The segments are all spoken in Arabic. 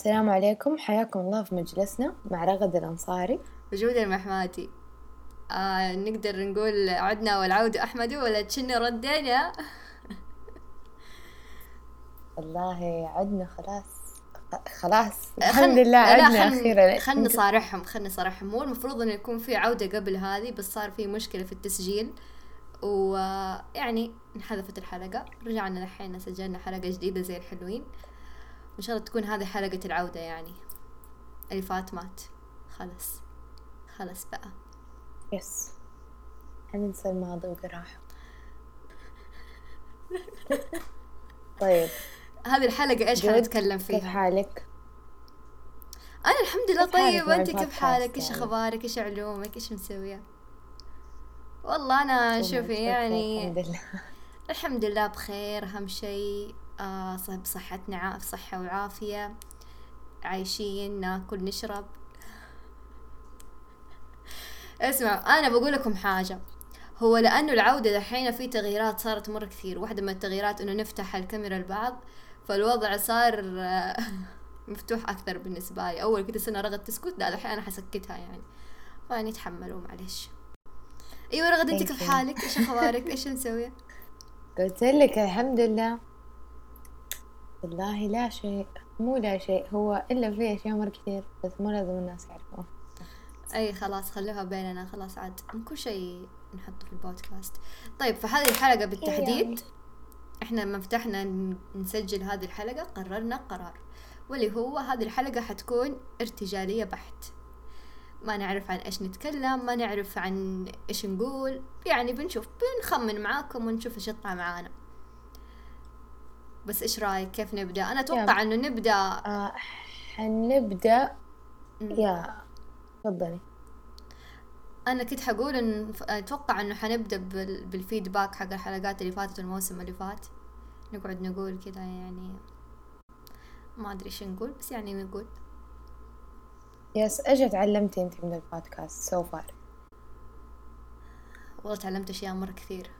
السلام عليكم. حياكم الله في مجلسنا مع رغد الأنصاري. وجود المحماتي. آه نقدر نقول عدنا والعود أحمد ولا تشني ردينا؟ والله عدنا خلاص. خلاص. الحمد لله عدنا أخيرا. خلنا نصارحهم خلنا نصارحهم. مو المفروض إنه يكون في عودة قبل هذه بس صار في مشكلة في التسجيل. ويعني انحذفت الحلقة. رجعنا الحين سجلنا حلقة جديدة زي الحلوين. وإن شاء الله تكون هذه حلقة العودة يعني اللي فات مات خلص خلص بقى يس حننسى الماضي وقراحه طيب هذه الحلقة إيش حنتكلم فيها؟ كيف حالك؟ أنا الحمد لله طيب وأنت كيف حالك؟ إيش يعني. أخبارك؟ إيش علومك؟ إيش مسوية؟ والله أنا شوفي يعني الحمد لله الحمد لله بخير أهم شيء آه بصحتنا صحة وعافية. عايشين ناكل نشرب. اسمع أنا بقول لكم حاجة. هو لأنه العودة دحين في تغييرات صارت مرة كثير. واحدة من التغييرات إنه نفتح الكاميرا لبعض فالوضع صار مفتوح أكثر بالنسبة لي. أول كده سنة رغد تسكت لا دحين أنا حسكتها يعني. فاني تحملوا معلش أيوة رغد أنت كيف حالك؟ إيش أخبارك؟ إيش مسوية؟ قلت لك الحمد لله. والله لا شيء مو لا شيء هو إلا في أشياء مرة كثير بس مو لازم الناس يعرفوها. أي خلاص خلوها بيننا خلاص عاد كل شيء نحطه في البودكاست. طيب فهذه الحلقة بالتحديد يعني. إحنا لما فتحنا نسجل هذه الحلقة قررنا قرار واللي هو هذه الحلقة حتكون ارتجالية بحت. ما نعرف عن إيش نتكلم ما نعرف عن إيش نقول يعني بنشوف بنخمن معاكم ونشوف إيش يطلع معانا. بس إيش رأيك؟ كيف نبدأ؟ أنا أتوقع إنه نبدأ. آه حنبدا يا تفضلي. أنا كنت حقول إن أتوقع إنه حنبدأ بالفيدباك حق الحلقات اللي فاتت الموسم اللي فات. نقعد نقول كذا يعني. ما أدري إيش نقول بس يعني نقول. yes إيش تعلمتي أنت من البودكاست so far والله تعلمت أشياء مرة كثير.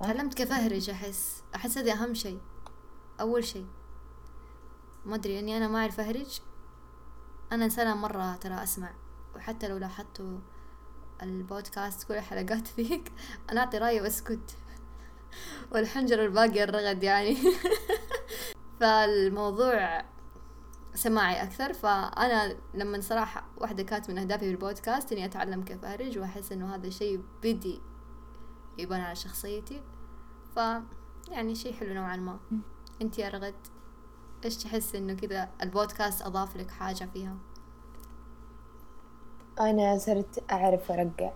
تعلمت كيف أهرج أحس أحس هذا أهم شيء أول شيء. ما أدري إني أنا ما أعرف أهرج. أنا إنسانة مرة ترى أسمع وحتى لو لاحظتوا البودكاست كل الحلقات ذيك أنا أعطي رأيي وأسكت. والحنجر الباقي الرغد يعني. فالموضوع سماعي أكثر. فأنا لما صراحة واحدة كانت من أهدافي في البودكاست إني أتعلم كيف أهرج وأحس إنه هذا الشيء بدي يبان على شخصيتي. ف يعني شيء حلو نوعا ما. انت يا رغد إيش تحس إنه كذا البودكاست أضاف لك حاجة فيها؟ أنا صرت أعرف ارقع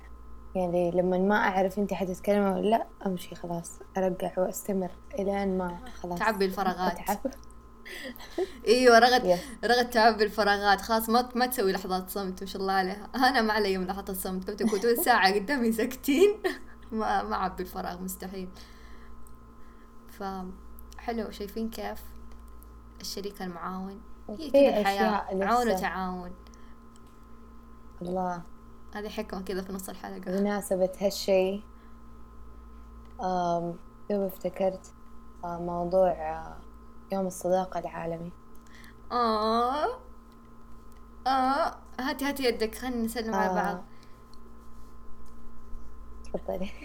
يعني لما ما أعرف انت حتتكلمي ولا لأ أمشي خلاص ارقع وأستمر الين ما خلاص. تعبي الفراغات. إيوه رغد رغد تعبي الفراغات. خلاص ما ما تسوي لحظات صمت ما شاء الله عليها. أنا ما علي من لحظات الصمت. لو تقعدون ساعة قدامي ساكتين. ما ما اعبي الفراغ مستحيل. فحلو شايفين كيف؟ الشريك المعاون. هي كذا الحياة عون وتعاون. الله. هذه حكمة كذا في نص الحلقة. بمناسبة هالشي دوب افتكرت آه، موضوع آه، يوم الصداقة العالمي. آه آه هاتي هاتي يدك خلينا نسلم آه. على بعض. تفضلي.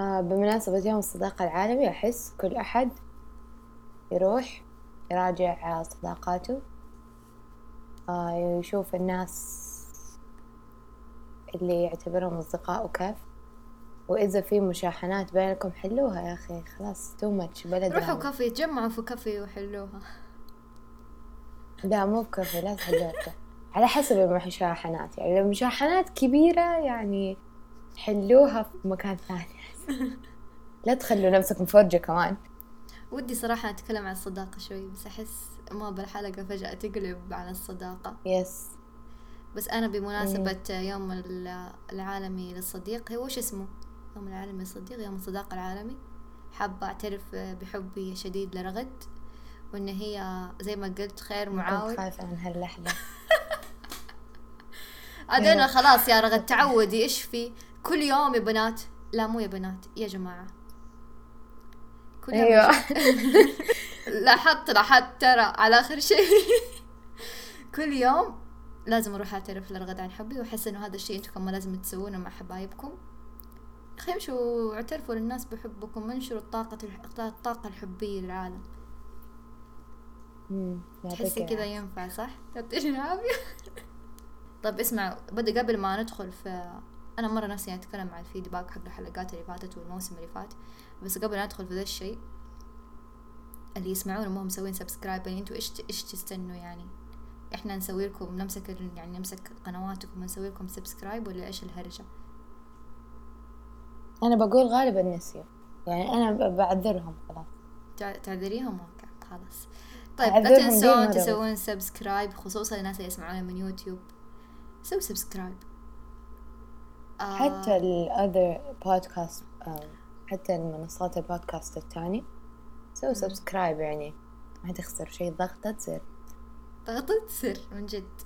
آه بمناسبة يوم الصداقة العالمي أحس كل أحد يروح يراجع صداقاته. آه يشوف الناس اللي يعتبرهم أصدقاء وكيف. وإذا في مشاحنات بينكم حلوها يا أخي خلاص too much blood روحوا كافي تجمعوا في كافي وحلوها. لا مو بكافي لا تحلوها على حسب المشاحنات يعني لو مشاحنات كبيرة يعني حلوها في مكان ثاني. لا تخلوا نفسكم فرجة كمان. ودي صراحة أتكلم عن الصداقة شوي بس أحس ما بالحلقة فجأة تقلب عن الصداقة. يس بس أنا بمناسبة يوم العالمي للصديق هو وش اسمه؟ يوم العالمي للصديق يوم الصداقة العالمي. حابة أعترف بحبي شديد لرغد وإن هي زي ما قلت خير معاون. خايفة من هاللحظة. عاد أنا خلاص يا رغد تعودي إيش في كل يوم يا بنات. لا مو يا بنات يا جماعة. كل يوم أيوه. لاحظت لاحظت ترى على آخر شيء. كل يوم لازم أروح أعترف لرغد عن حبي وأحس إنه هذا الشيء أنتم كمان لازم تسوونه مع حبايبكم. أخي امشوا اعترفوا للناس بحبكم انشروا الطاقة الطاقة الحبية للعالم. يعطيك تحسي كذا. ينفع صح؟ يعطيني العافية. طيب اسمع بدأ قبل ما ندخل في أنا مرة نفسي أتكلم عن ال feedback حق الحلقات اللي فاتت والموسم اللي فات بس قبل لا ندخل في ذا الشيء اللي يسمعون هم مسوين subscribe يعني أنتوا إيش إيش تستنوا يعني؟ إحنا نسوي لكم نمسك يعني نمسك قنواتكم ونسوي لكم subscribe ولا إيش الهرجة؟ أنا بقول غالبا نسيوا يعني أنا بعذرهم خلاص تع- تعذريهم okay خلاص طيب لا تنسون. تسوون subscribe خصوصا الناس اللي يسمعونا من يوتيوب سووا subscribe آه. حتى ال other podcast حتى المنصات البودكاست التاني سوي subscribe يعني. ما تخسر شيء ضغطة زر ضغطة زر من جد.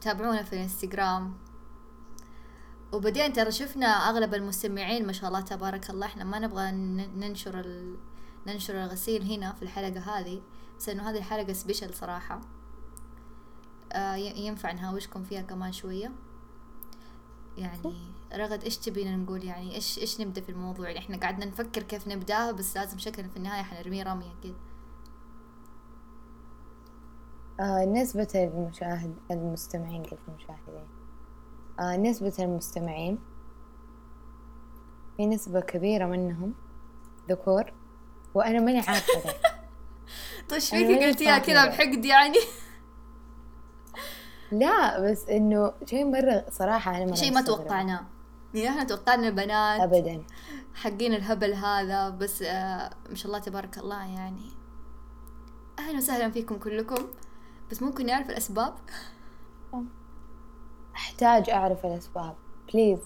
تابعونا في الانستغرام. وبعدين ترى شفنا أغلب المستمعين ما شاء الله تبارك الله إحنا ما نبغى ننشر ال... ننشر الغسيل هنا في الحلقة هذه بس إنه هذه الحلقة سبيشل صراحة. آه ينفع نهاوشكم فيها كمان شوية. يعني رغد إيش تبينا نقول؟ يعني إيش إيش نبدأ في الموضوع؟ يعني إحنا قعدنا نفكر كيف نبدأها بس لازم شكل في النهاية حنرميه رمية كده آه نسبة المشاهد المستمعين قلت المشاهدين. آه نسبة المستمعين في نسبة كبيرة منهم ذكور وأنا ماني عارفة طيب فيكي قلتيها؟ كذا. بحقد يعني. لا بس إنه شيء مرة صراحة أنا مرة شيء ما. توقعناه. يعني إحنا توقعنا بنات أبدا. حقين الهبل هذا بس آه ما شاء الله تبارك الله يعني. أهلا وسهلا فيكم كلكم. بس ممكن نعرف الأسباب؟ أحتاج أعرف الأسباب. بليز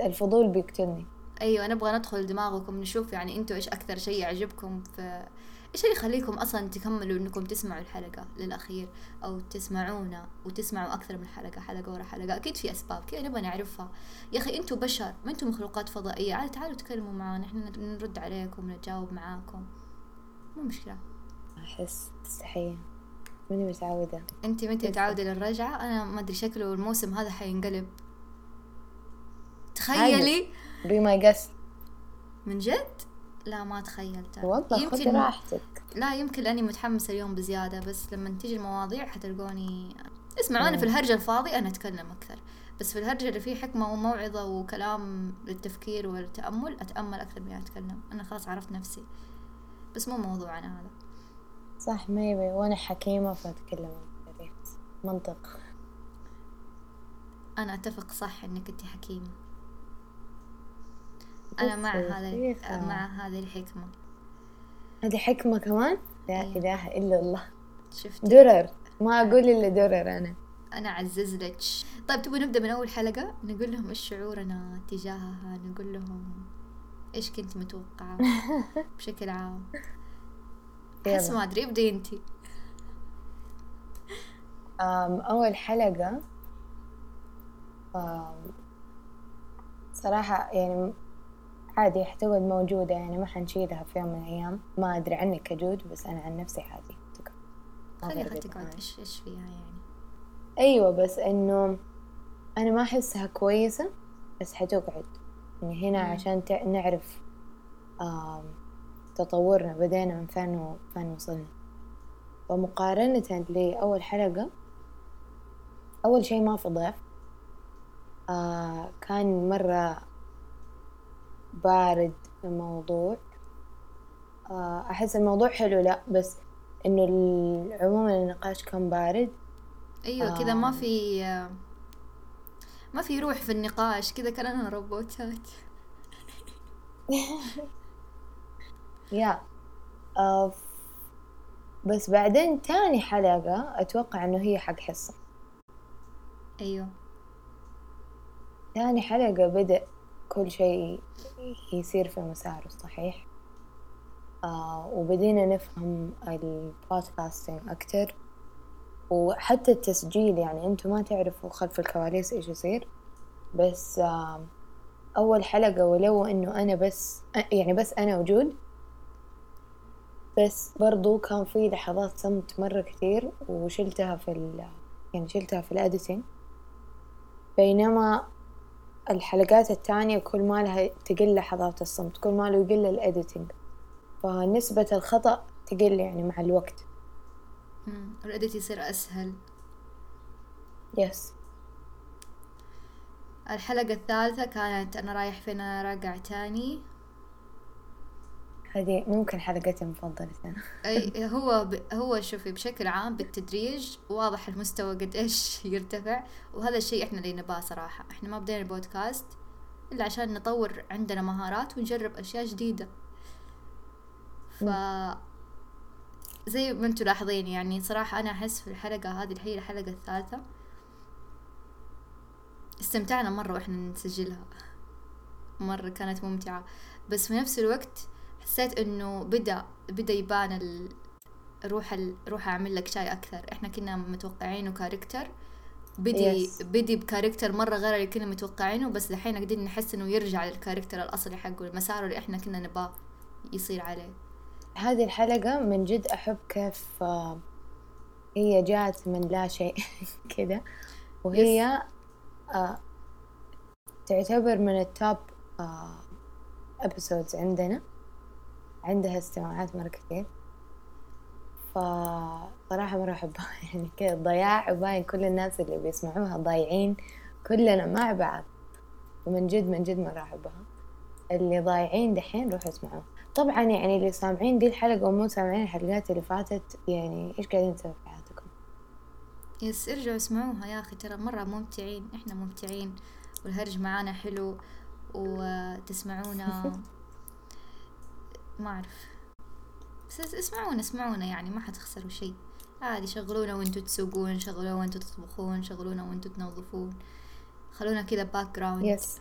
الفضول بيقتلني. أيوه نبغى ندخل دماغكم نشوف يعني أنتوا إيش أكثر شيء يعجبكم في إيش اللي يخليكم أصلا تكملوا إنكم تسمعوا الحلقة للأخير أو تسمعونا وتسمعوا أكثر من حلقة حلقة ورا حلقة؟ أكيد في أسباب كذا نبغى نعرفها. يا أخي أنتوا بشر ما أنتوا مخلوقات فضائية؟ عاد تعالوا تكلموا معانا إحنا نرد عليكم نجاوب معاكم. مو مشكلة. أحس تستحية ماني متعودة. أنت ما انت متعودة للرجعة؟ أنا ما أدري شكله الموسم هذا حينقلب. تخيلي! بي ماي جست من جد؟ لا ما تخيلت والله خذ راحتك. لا يمكن لأني متحمسة اليوم بزيادة بس لما تيجي المواضيع حتلقوني. اسمعوا أنا في الهرجة الفاضي أنا أتكلم أكثر بس في الهرجة اللي فيه حكمة وموعظة وكلام للتفكير والتأمل أتأمل أكثر من أتكلم. أنا خلاص عرفت نفسي. بس مو موضوعنا هذا. صح ميبي فأتكلم عن التاريخ. منطق. أنا أتفق صح إنك أنت حكيمة. أنا مع هذا. مع هذه الحكمة. هذه حكمة كمان؟ لا أيوة. إله إلا الله. شفت درر. ما أقول إلا درر أنا. أنا أعزز لك. طيب تبغى نبدأ من أول حلقة؟ نقول لهم إيش شعورنا تجاهها؟ نقول لهم إيش كنت متوقعة بشكل عام؟ أحس. ما أدري ابدي أول حلقة أم صراحة يعني عادي حتقعد موجودة يعني ما حنشيلها في يوم من الأيام. ما أدري عنك كجود بس أنا عن نفسي عادي. تقعد خليها تقعد. إيش إيش فيها يعني. أيوة بس إنه أنا ما أحسها كويسة بس حتقعد. يعني هنا مم. عشان تع- نعرف تطورنا بدينا من فين و- فين وصلنا. ومقارنة لأول حلقة أول شي ما في ضيف آه كان مرة بارد الموضوع. آه أحس الموضوع حلو لا بس إنه عموما النقاش كان بارد. أيوه كذا ما آه. في ما في روح في النقاش كذا كاننا روبوتات. يا. آه بس بعدين تاني حلقة أتوقع إنه هي حق حصة. أيوه. تاني حلقة بدأ كل شيء يصير في مساره الصحيح آه وبدينا نفهم ال podcasting أكتر. وحتى التسجيل يعني أنتوا ما تعرفوا خلف الكواليس إيش يصير. بس آه أول حلقة ولو إنه أنا بس يعني بس أنا وجود. بس برضو كان في لحظات صمت مرة كثير وشلتها في ال يعني شلتها في ال editing بينما الحلقات التانية كل ما لها تقل لحظات الصمت كل ما له يقل ال editing فنسبة الخطأ تقل يعني مع الوقت. الأديت يصير أسهل. يس الحلقة الثالثة كانت أنا رايح فين أنا راجع تاني. هذه ممكن حلقتي المفضلة. أنا أي هو ب... هو شوفي بشكل عام بالتدريج واضح المستوى قد إيش يرتفع وهذا الشيء إحنا اللي نباه صراحة. إحنا ما بدينا البودكاست إلا عشان نطور عندنا مهارات ونجرب أشياء جديدة. ف زي ما أنتم لاحظين يعني صراحة أنا أحس في الحلقة هذه هي الحلقة الثالثة. استمتعنا مرة وإحنا نسجلها. مرة كانت ممتعة. بس في نفس الوقت حسيت إنه بدأ بدأ يبان ال... روح ال... روح أعمل لك شاي أكثر. إحنا كنا متوقعينه كاركتر. بدي yes. بدي ب character مرة غير اللي كنا متوقعينه بس الحين قاعدين نحس إنه يرجع لل character الأصلي حقه المسار اللي إحنا كنا نباه يصير عليه. هذه الحلقة من جد أحب كيف آه، هي جات من لا شيء كذا وهي آه تعتبر من ال top آه episodes عندنا. عندها استماعات مرة كثير فصراحة مرة أحبها يعني كذا ضياع وباين كل الناس اللي بيسمعوها ضايعين. كلنا مع بعض. ومن جد من جد مرة أحبها اللي ضايعين دحين روحوا اسمعوها طبعا يعني اللي سامعين دي الحلقة ومو سامعين الحلقات اللي فاتت يعني إيش قاعدين تسوي في حياتكم؟ يس إرجعوا اسمعوها يا أخي. ترى مرة ممتعين. إحنا ممتعين. والهرج معانا حلو. وتسمعونا ما أعرف. بس اسمعونا اسمعونا يعني ما حتخسروا شيء. عادي شغلونا وانتوا تسوقون شغلونا وانتوا تطبخون شغلونا وانتوا تنظفون. خلونا كذا background yes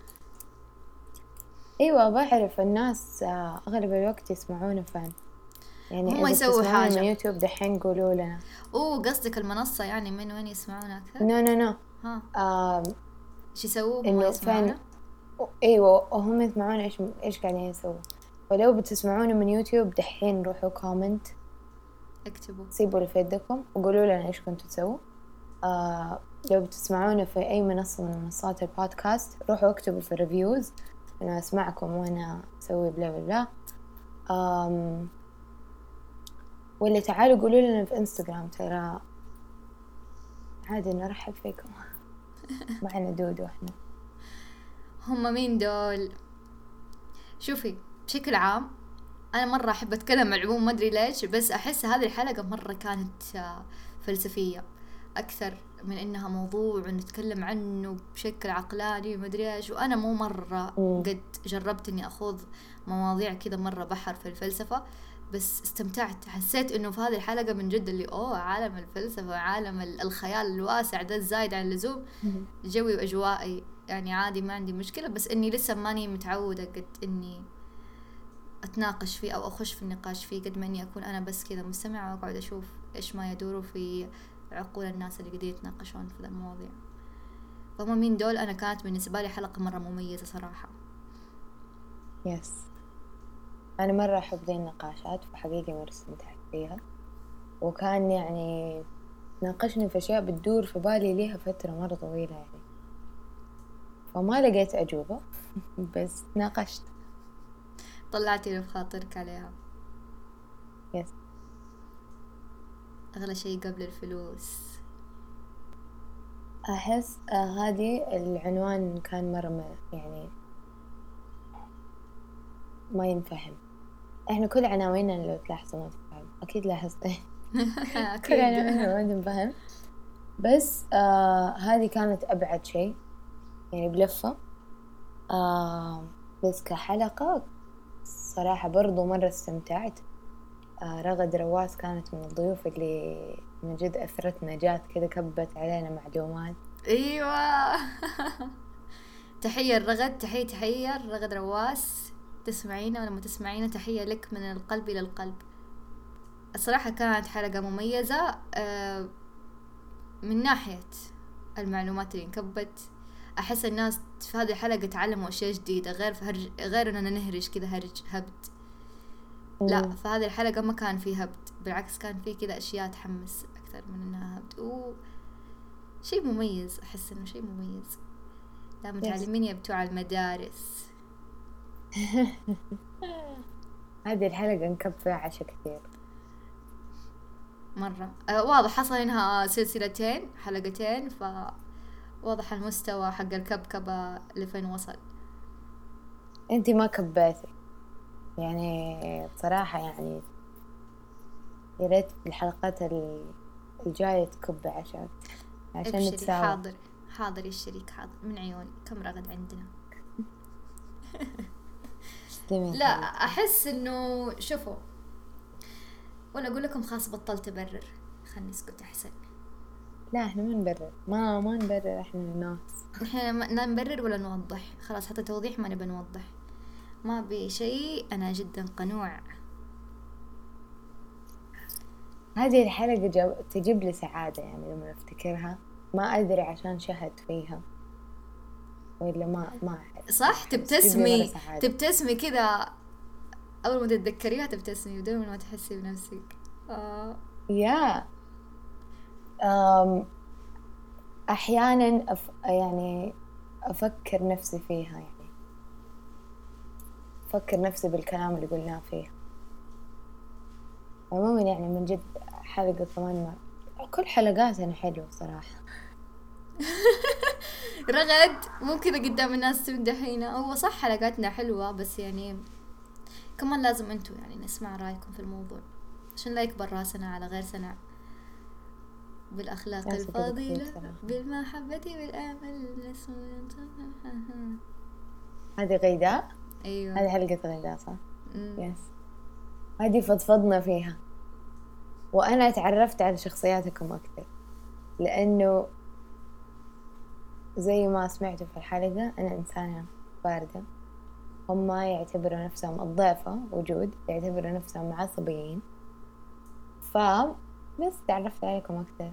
أيوه بعرف الناس آه، أغلب الوقت يسمعونا فين يعني هم يسووا حاجة من يوتيوب دحين قولوا لنا. أوه قصدك المنصة يعني من وين يسمعونا أكثر؟ no no no ها. إيش يسووا؟ إنه فين إيوه وهم يسمعون إيش إيش قاعدين يسووا ولو بتسمعونا من يوتيوب دحين روحوا comment اكتبوا. سيبوا اللي في يدكم وقولوا لنا إيش كنتوا تسووا. آه لو بتسمعونا في أي منصة من منصات البودكاست روحوا اكتبوا في ال reviews أنا أسمعكم وأنا أسوي بلا بلا بلا. آم ولا تعالوا قولوا لنا في انستغرام ترى. عادي نرحب فيكم. معنا دودو إحنا هم مين دول؟ شوفي بشكل عام أنا مرة أحب أتكلم عن العموم ما أدري ليش بس أحس هذه الحلقة مرة كانت آه، فلسفية أكثر من إنها موضوع ونتكلم عنه بشكل عقلاني وما أدري إيش. وأنا مو مرة قد جربت إني أخوض مواضيع كذا مرة بحر في الفلسفة بس استمتعت. حسيت إنه في هذه الحلقة من جد اللي أوه عالم الفلسفة وعالم الخيال الواسع ده الزايد عن اللزوم. جوي وأجوائي يعني عادي ما عندي مشكلة بس إني لسه ماني متعودة قد إني أتناقش فيه أو أخش في النقاش فيه قد ما إني أكون أنا بس كذا مستمعة وأقعد أشوف إيش ما يدور في عقول الناس اللي قاعدين يتناقشون في المواضيع. فهم مين دول؟ أنا كانت بالنسبة لي حلقة مرة مميزة صراحة. يس أنا مرة أحب ذي النقاشات فحقيقه مرة استمتعت فيها. وكان يعني ناقشني في أشياء بتدور في بالي ليها فترة مرة طويلة يعني. فما لقيت أجوبة بس ناقشت. طلعتي اللي بخاطرك عليها. يس أغلى شيء قبل الفلوس. أحس آه هذه العنوان كان مرة يعني ما ينفهم. إحنا كل عناويننا لو تلاحظوا ما تنفهم أكيد لاحظت. كل عناويننا ما تنفهم. بس آه هذه كانت أبعد شيء. يعني بلفة. آه بس كحلقة صراحة برضو مرة استمتعت. آه رغد رواس كانت من الضيوف اللي من جد أثرتنا جات كذا كبت علينا معلومات أيوة. تحية الرغد تحية تحية رغد رواس. تسمعينا ولما تسمعينا؟ تحية لك من القلب إلى القلب. الصراحة كانت حلقة مميزة. آه، من ناحية المعلومات اللي انكبت أحس الناس في هذه الحلقة تعلموا أشياء جديدة غير في هرج غير إننا نهرج كذا هرج هبد. لا في هذه الحلقة ما كان في هبد بالعكس كان في كذا أشياء تحمس أكثر من إنها هبد. و شيء مميز أحس إنه شيء مميز. لا متعلمين يا بتوع المدارس. هذه الحلقة نكب فيها عشا كثير. مرة. أه واضح أصلا إنها سلسلتين حلقتين ف واضح المستوى حق الكبكبة لفين وصل. انتي ما كبيتي. يعني بصراحة يعني يا ريت الحلقات الجاية تكب عشان عشان نتساوى. حاضر حاضر يا الشريك حاضر. من عيوني كم رغد عندنا. لا أحس إنه شوفوا ولا أقول لكم خلاص بطلت أبرر. خلني أسكت أحسن. لا إحنا ما نبرر. ما ما نبرر إحنا الناس. إحنا لا نبرر ولا نوضح. خلاص حتى توضيح ما نبى نوضح. ما بي شيء. أنا جدا قنوع. هذه الحلقة جو... تجيب لي سعادة يعني لما أفتكرها. ما أدري عشان شهد فيها. ولا ما ما صح؟ تبتسمي. تبتسمي كذا. أول ما تتذكريها تبتسمي ودائما ما تحسي بنفسك. آه. يا. أم أحيانا أف... يعني أفكر نفسي فيها يعني. أفكر نفسي بالكلام اللي قلناه فيها. عموما يعني من جد حلقة كمان كل حلقاتنا حلوة صراحة. رغد مو كذا قدام الناس تمدحينا هو صح حلقاتنا حلوة بس يعني كمان لازم انتو يعني نسمع رأيكم في الموضوع. عشان لا يكبر رأسنا على غير سنة بالأخلاق الفاضلة بالمحبة بالأمل هذه غيداء؟ أيوة. هذه حلقة غيداء صح؟ يس هذه فضفضنا فيها. وأنا تعرفت على شخصياتكم أكثر لأنه زي ما سمعتوا في الحلقة أنا إنسانة باردة. هم يعتبروا نفسهم الضيفة وجود يعتبروا نفسهم عصبيين. ف بس تعرفت عليكم أكثر.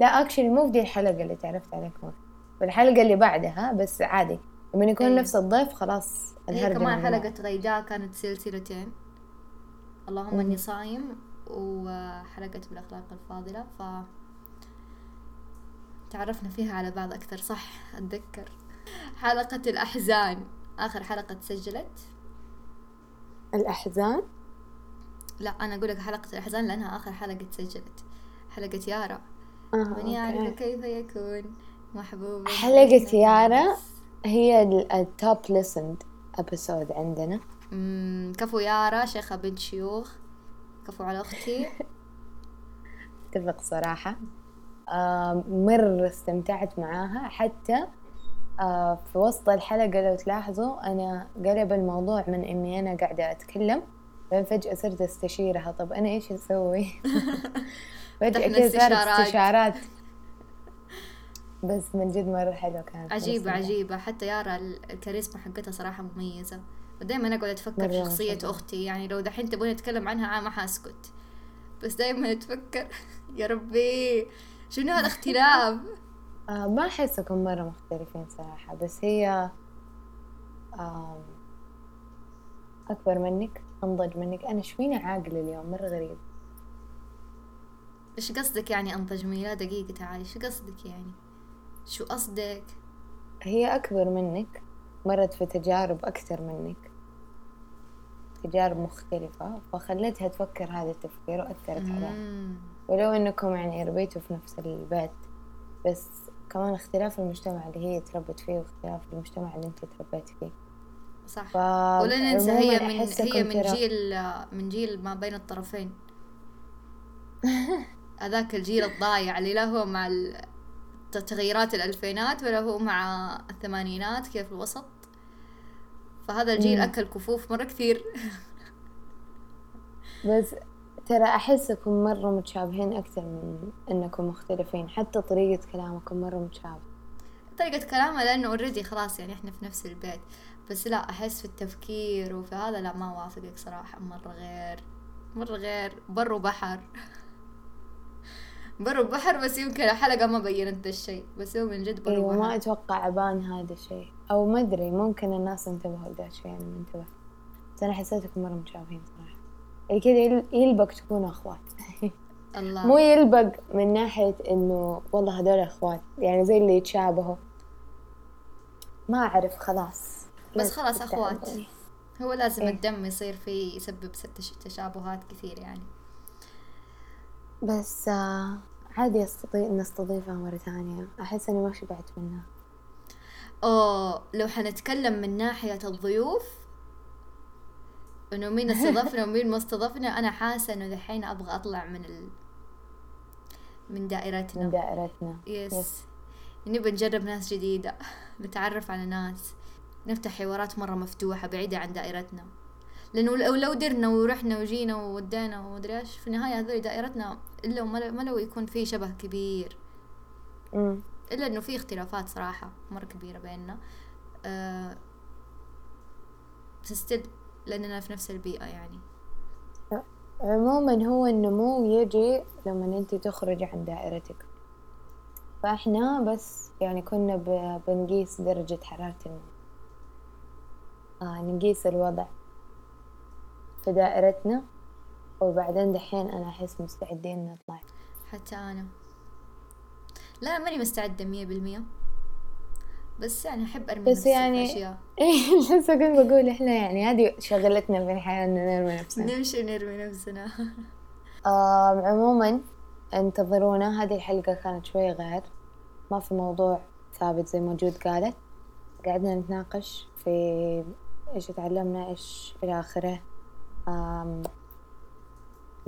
لا أكشلي مو في دي الحلقة اللي تعرفت عليكم. أكثر في الحلقة اللي بعدها بس عادي. لما يكون أيه. نفس الضيف خلاص هي كمان حلقة غيداء كانت سلسلتين اللهم إني صايم وحلقة بالأخلاق الفاضلة ف تعرفنا فيها على بعض أكثر صح؟ أتذكر. حلقة الأحزان. آخر حلقة تسجلت. الأحزان؟ لا أنا أقول لك حلقة الأحزان لأنها آخر حلقة تسجلت. حلقة يارا. آه، من يعرف كيف يكون؟ محبوبا حلقة يارا هي ال top listened episode عندنا. كفو يارا شيخة بنت شيوخ. كفو على أختي. أتفق صراحة. مرة استمتعت معاها. حتى آه، في وسط الحلقة لو تلاحظوا أنا قلب الموضوع من إني أنا قاعدة أتكلم بعدين فجأة صرت أستشيرها. طب أنا إيش أسوي؟ فجأة كذا صارت استشارات. بس من جد مرة حلوة كانت عجيبة عجيبة. حتى يارا الكاريزما حقتها صراحة مميزة. ودائما أقعد أتفكر في شخصية أختي. يعني لو دحين تبغوني أتكلم عنها ما حأسكت. بس دائما أتفكر. يا ربي. شنو هالاختلاف؟ آه ما أحسكم مرة مختلفين صراحة. بس هي آه أكبر منك أنضج منك. أنا شويني عاقلة اليوم مرة غريب. إيش قصدك يعني؟ أنضج مني لا دقيقة تعالي شو قصدك يعني؟ شو قصدك؟ هي أكبر منك مرت في تجارب أكثر منك. تجارب مختلفة فخلتها تفكر هذا التفكير وأثرت عليها. ولو إنكم يعني ربيتوا في نفس البيت بس كمان اختلاف المجتمع اللي هي تربت فيه واختلاف المجتمع اللي أنت تربيتي فيه. صح. ف... ولا ننسى هي من هي من جيل من جيل ما بين الطرفين. هذاك الجيل الضايع اللي لا هو مع تغيرات الألفينات ولا هو مع الثمانينات كيف الوسط. فهذا الجيل مم. أكل كفوف مرة كثير. بس ترى أحسكم مرة متشابهين أكثر من إنكم مختلفين حتى طريقة كلامكم مرة متشابهة. طريقة كلامه لأنه اوريدي خلاص يعني إحنا في نفس البيت. بس لا أحس في التفكير وفي هذا لا ما أوافقك صراحة مرة غير مرة غير بر وبحر. برا البحر بس يمكن الحلقة ما بينت الشيء. بس هو من جد برا أيوه ما البحر. أتوقع أبان هذا الشيء. أو ما أدري ممكن الناس انتبهوا لذا الشيء أنا ما انتبهت بس أنا حسيتكم مرة متشابهين صراحة. يعني كذا يل- يلبق تكونوا أخوات. الله. مو يلبق من ناحية إنه والله هذول أخوات. يعني زي اللي يتشابهوا. ما أعرف خلاص. بس لا خلاص. أخوات. هو لازم إيه. الدم يصير فيه يسبب ست- تشابهات كثير يعني. بس آه عادي استضيف نستضيفها مرة ثانية. أحس إني ما شبعت منها. أوه لو حنتكلم من ناحية الضيوف إنه مين استضفنا ومين ما استضفنا أنا حاسة إنه دحين أبغى أطلع من ال... من دائرتنا. من دائرتنا. يس نبي نجرب ناس جديدة. نتعرف على ناس. نفتح حوارات مرة مفتوحة بعيدة عن دائرتنا. لأنه لو درنا ورحنا وجينا وودينا ومدري إيش في النهاية هذول دائرتنا إلا وما ما لو يكون في شبه كبير. إلا إنه في اختلافات صراحة مرة كبيرة بيننا. أه بس still لأننا في نفس البيئة يعني. عموما هو النمو يجي لما أنت تخرج عن دائرتك. فإحنا بس يعني كنا بنقيس درجة حرارة النمو آه نقيس الوضع في دائرتنا. وبعدين دحين أنا أحس مستعدين نطلع حتى أنا. لا ماني مستعدة مية بالمية. بس يعني أحب أرمي بس نفسي يعني- أشياء. إيه لسه كنت بقول إحنا يعني هذه شغلتنا في الحياة ان نرمي نفسنا. نمشي نرمي نفسنا. آه عموما انتظرونا هذه الحلقة كانت شوي غير. ما في موضوع ثابت زي ما جود قالت. قعدنا نتناقش في إيش تعلمنا إيش إلى آخره. آم،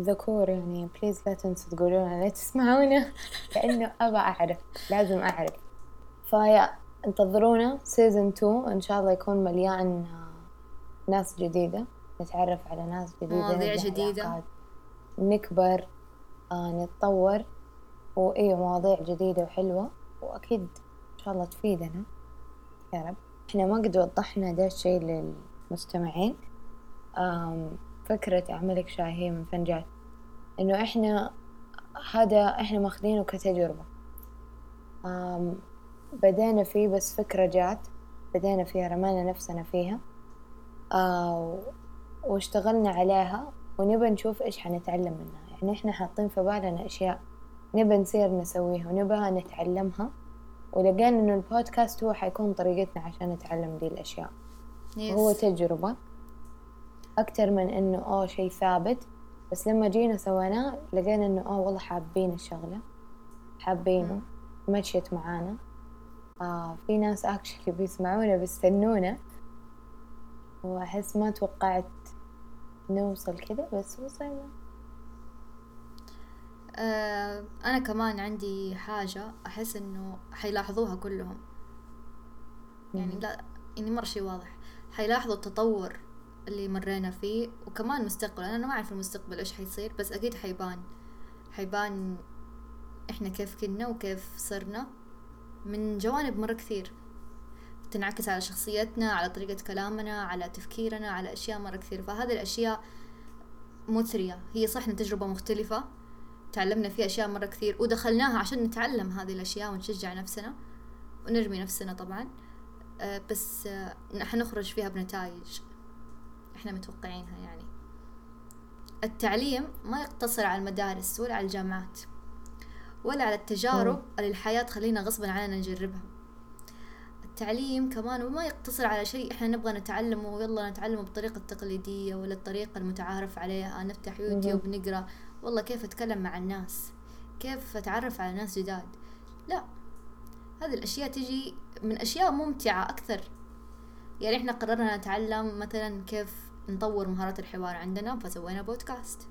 ذكور يعني please لا تنسوا تقولون لا تسمعونا. لأنه أبى أعرف لازم أعرف. فيا انتظرونا season 2 إن شاء الله يكون مليان آه، ناس جديدة. نتعرف على ناس جديدة. مواضيع جديدة. علاقات. نكبر آه نتطور. وإيه مواضيع جديدة وحلوة. وأكيد إن شاء الله تفيدنا. يا رب. إحنا ما قد وضحنا ده الشيء للمستمعين. فكرة أعملك شاي هي من فين جات إنه إحنا هذا إحنا ماخذينه كتجربة. بدينا فيه بس فكرة جات. بدينا فيها رمينا نفسنا فيها. آه واشتغلنا عليها. ونبى نشوف إيش حنتعلم منها. يعني إحنا حاطين في بالنا أشياء نبى نصير نسويها ونبغى نتعلمها. ولقينا إنه البودكاست هو حيكون طريقتنا عشان نتعلم دي الأشياء. هو yes تجربة. أكتر من إنه أوه شيء ثابت. بس لما جينا سويناه لقينا إنه أوه والله حابين الشغلة. حابينه. مشيت معانا. آه في ناس actually بيسمعونا بيستنونا. وأحس ما توقعت نوصل كذا بس وصلنا. آه أنا كمان عندي حاجة أحس إنه حيلاحظوها كلهم. يعني لا يعني مرة شي واضح. حيلاحظوا التطور اللي مرينا فيه وكمان المستقبل أنا ما أعرف المستقبل إيش حيصير بس أكيد حيبان. حيبان إحنا كيف كنا وكيف صرنا من جوانب مرة كثير. تنعكس على شخصيتنا على طريقة كلامنا على تفكيرنا على أشياء مرة كثير. فهذه الأشياء مثرية. هي صح تجربة مختلفة. تعلمنا فيها أشياء مرة كثير ودخلناها عشان نتعلم هذه الأشياء ونشجع نفسنا ونرمي نفسنا طبعا. آه، بس آه، حنخرج فيها بنتائج. إحنا متوقعينها يعني. التعليم ما يقتصر على المدارس ولا على الجامعات ولا على التجارب اللي الحياة تخلينا غصبا عننا نجربها. التعليم كمان ما يقتصر على شيء إحنا نبغى نتعلمه ويلا نتعلمه بالطريقة التقليدية ولا الطريقة المتعارف عليها نفتح يوتيوب نقرأ. والله كيف أتكلم مع الناس؟ كيف أتعرف على ناس جداد؟ لا. هذه الأشياء تجي من أشياء ممتعة أكثر. يعني إحنا قررنا نتعلم مثلا كيف نطور مهارات الحوار عندنا فسوينا بودكاست.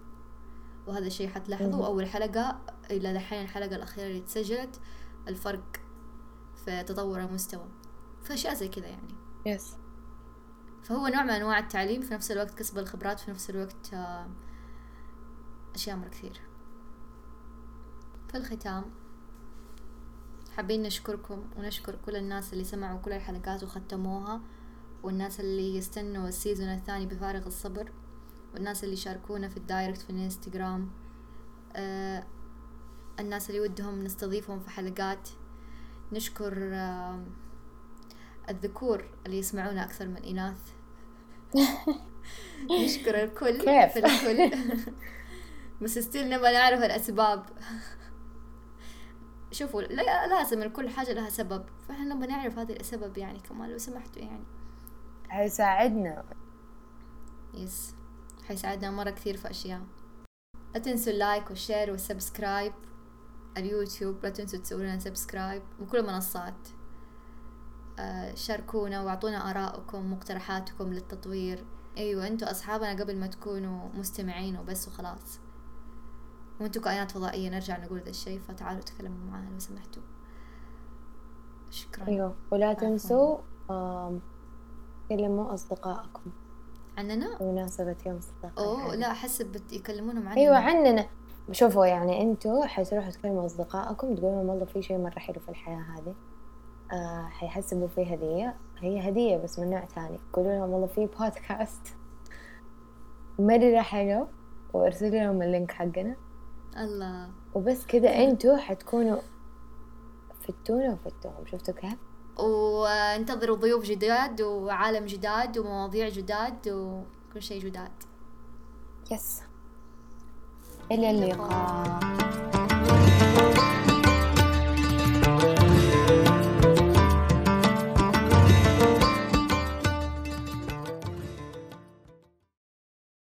وهذا الشيء حتلاحظوه. أول حلقة إلى دحين الحلقة الأخيرة اللي تسجلت الفرق في تطور المستوى. فأشياء زي كذا يعني. يس فهو نوع من أنواع التعليم في نفس الوقت كسب الخبرات في نفس الوقت آه، أشياء مرة كثير. في الختام حابين نشكركم ونشكر كل الناس اللي سمعوا كل الحلقات وختموها. والناس اللي يستنوا ال season الثاني بفارغ الصبر والناس اللي شاركونا في ال direct في الانستغرام آه الناس اللي ودهم نستضيفهم في حلقات. نشكر آم، الذكور اللي يسمعونا أكثر من إناث. نشكر الكل كيف؟ في الكل. بس still نبغى نعرف الأسباب. شوفوا لا لازم كل حاجة لها سبب فإحنا نبغى نعرف هذه السبب يعني كمان لو سمحتوا يعني. حيساعدنا yes حيساعدنا مرة كثير في أشياء. لا تنسوا ال like وال share وال subscribe اليوتيوب. لا تنسوا تسووا لنا subscribe وكل المنصات. آه، شاركونا واعطونا آراءكم مقترحاتكم للتطوير. أيوة أنتوا أصحابنا قبل ما تكونوا مستمعين وبس وخلاص. وأنتوا كائنات فضائية نرجع نقول ذا الشيء. فتعالوا تكلموا معنا لو سمحتوا. شكرا. أيوه. ولا تنسوا آم، كلموا أصدقائكم. عننا؟ بمناسبة يوم الصداقة أوه. لا بت- يكلمونهم عننا. أيوه عننا. شوفوا يعني أنتوا حتروحوا تكلموا أصدقائكم تقولوا لهم والله في شيء مرة حلو في الحياة هذه. آه حيحسبوا فيه هدية. هي هدية بس من نوع ثاني. قولوا لهم والله في بودكاست مرة حلو وأرسلوا لهم ال link حقنا. الله. وبس كذا أنتوا حتكونوا فدتونا وفدتوهم. شفتوا كيف؟ وانتظروا ضيوف جداد وعالم جداد ومواضيع جداد وكل شيء جداد. yes. إلى اللقاء.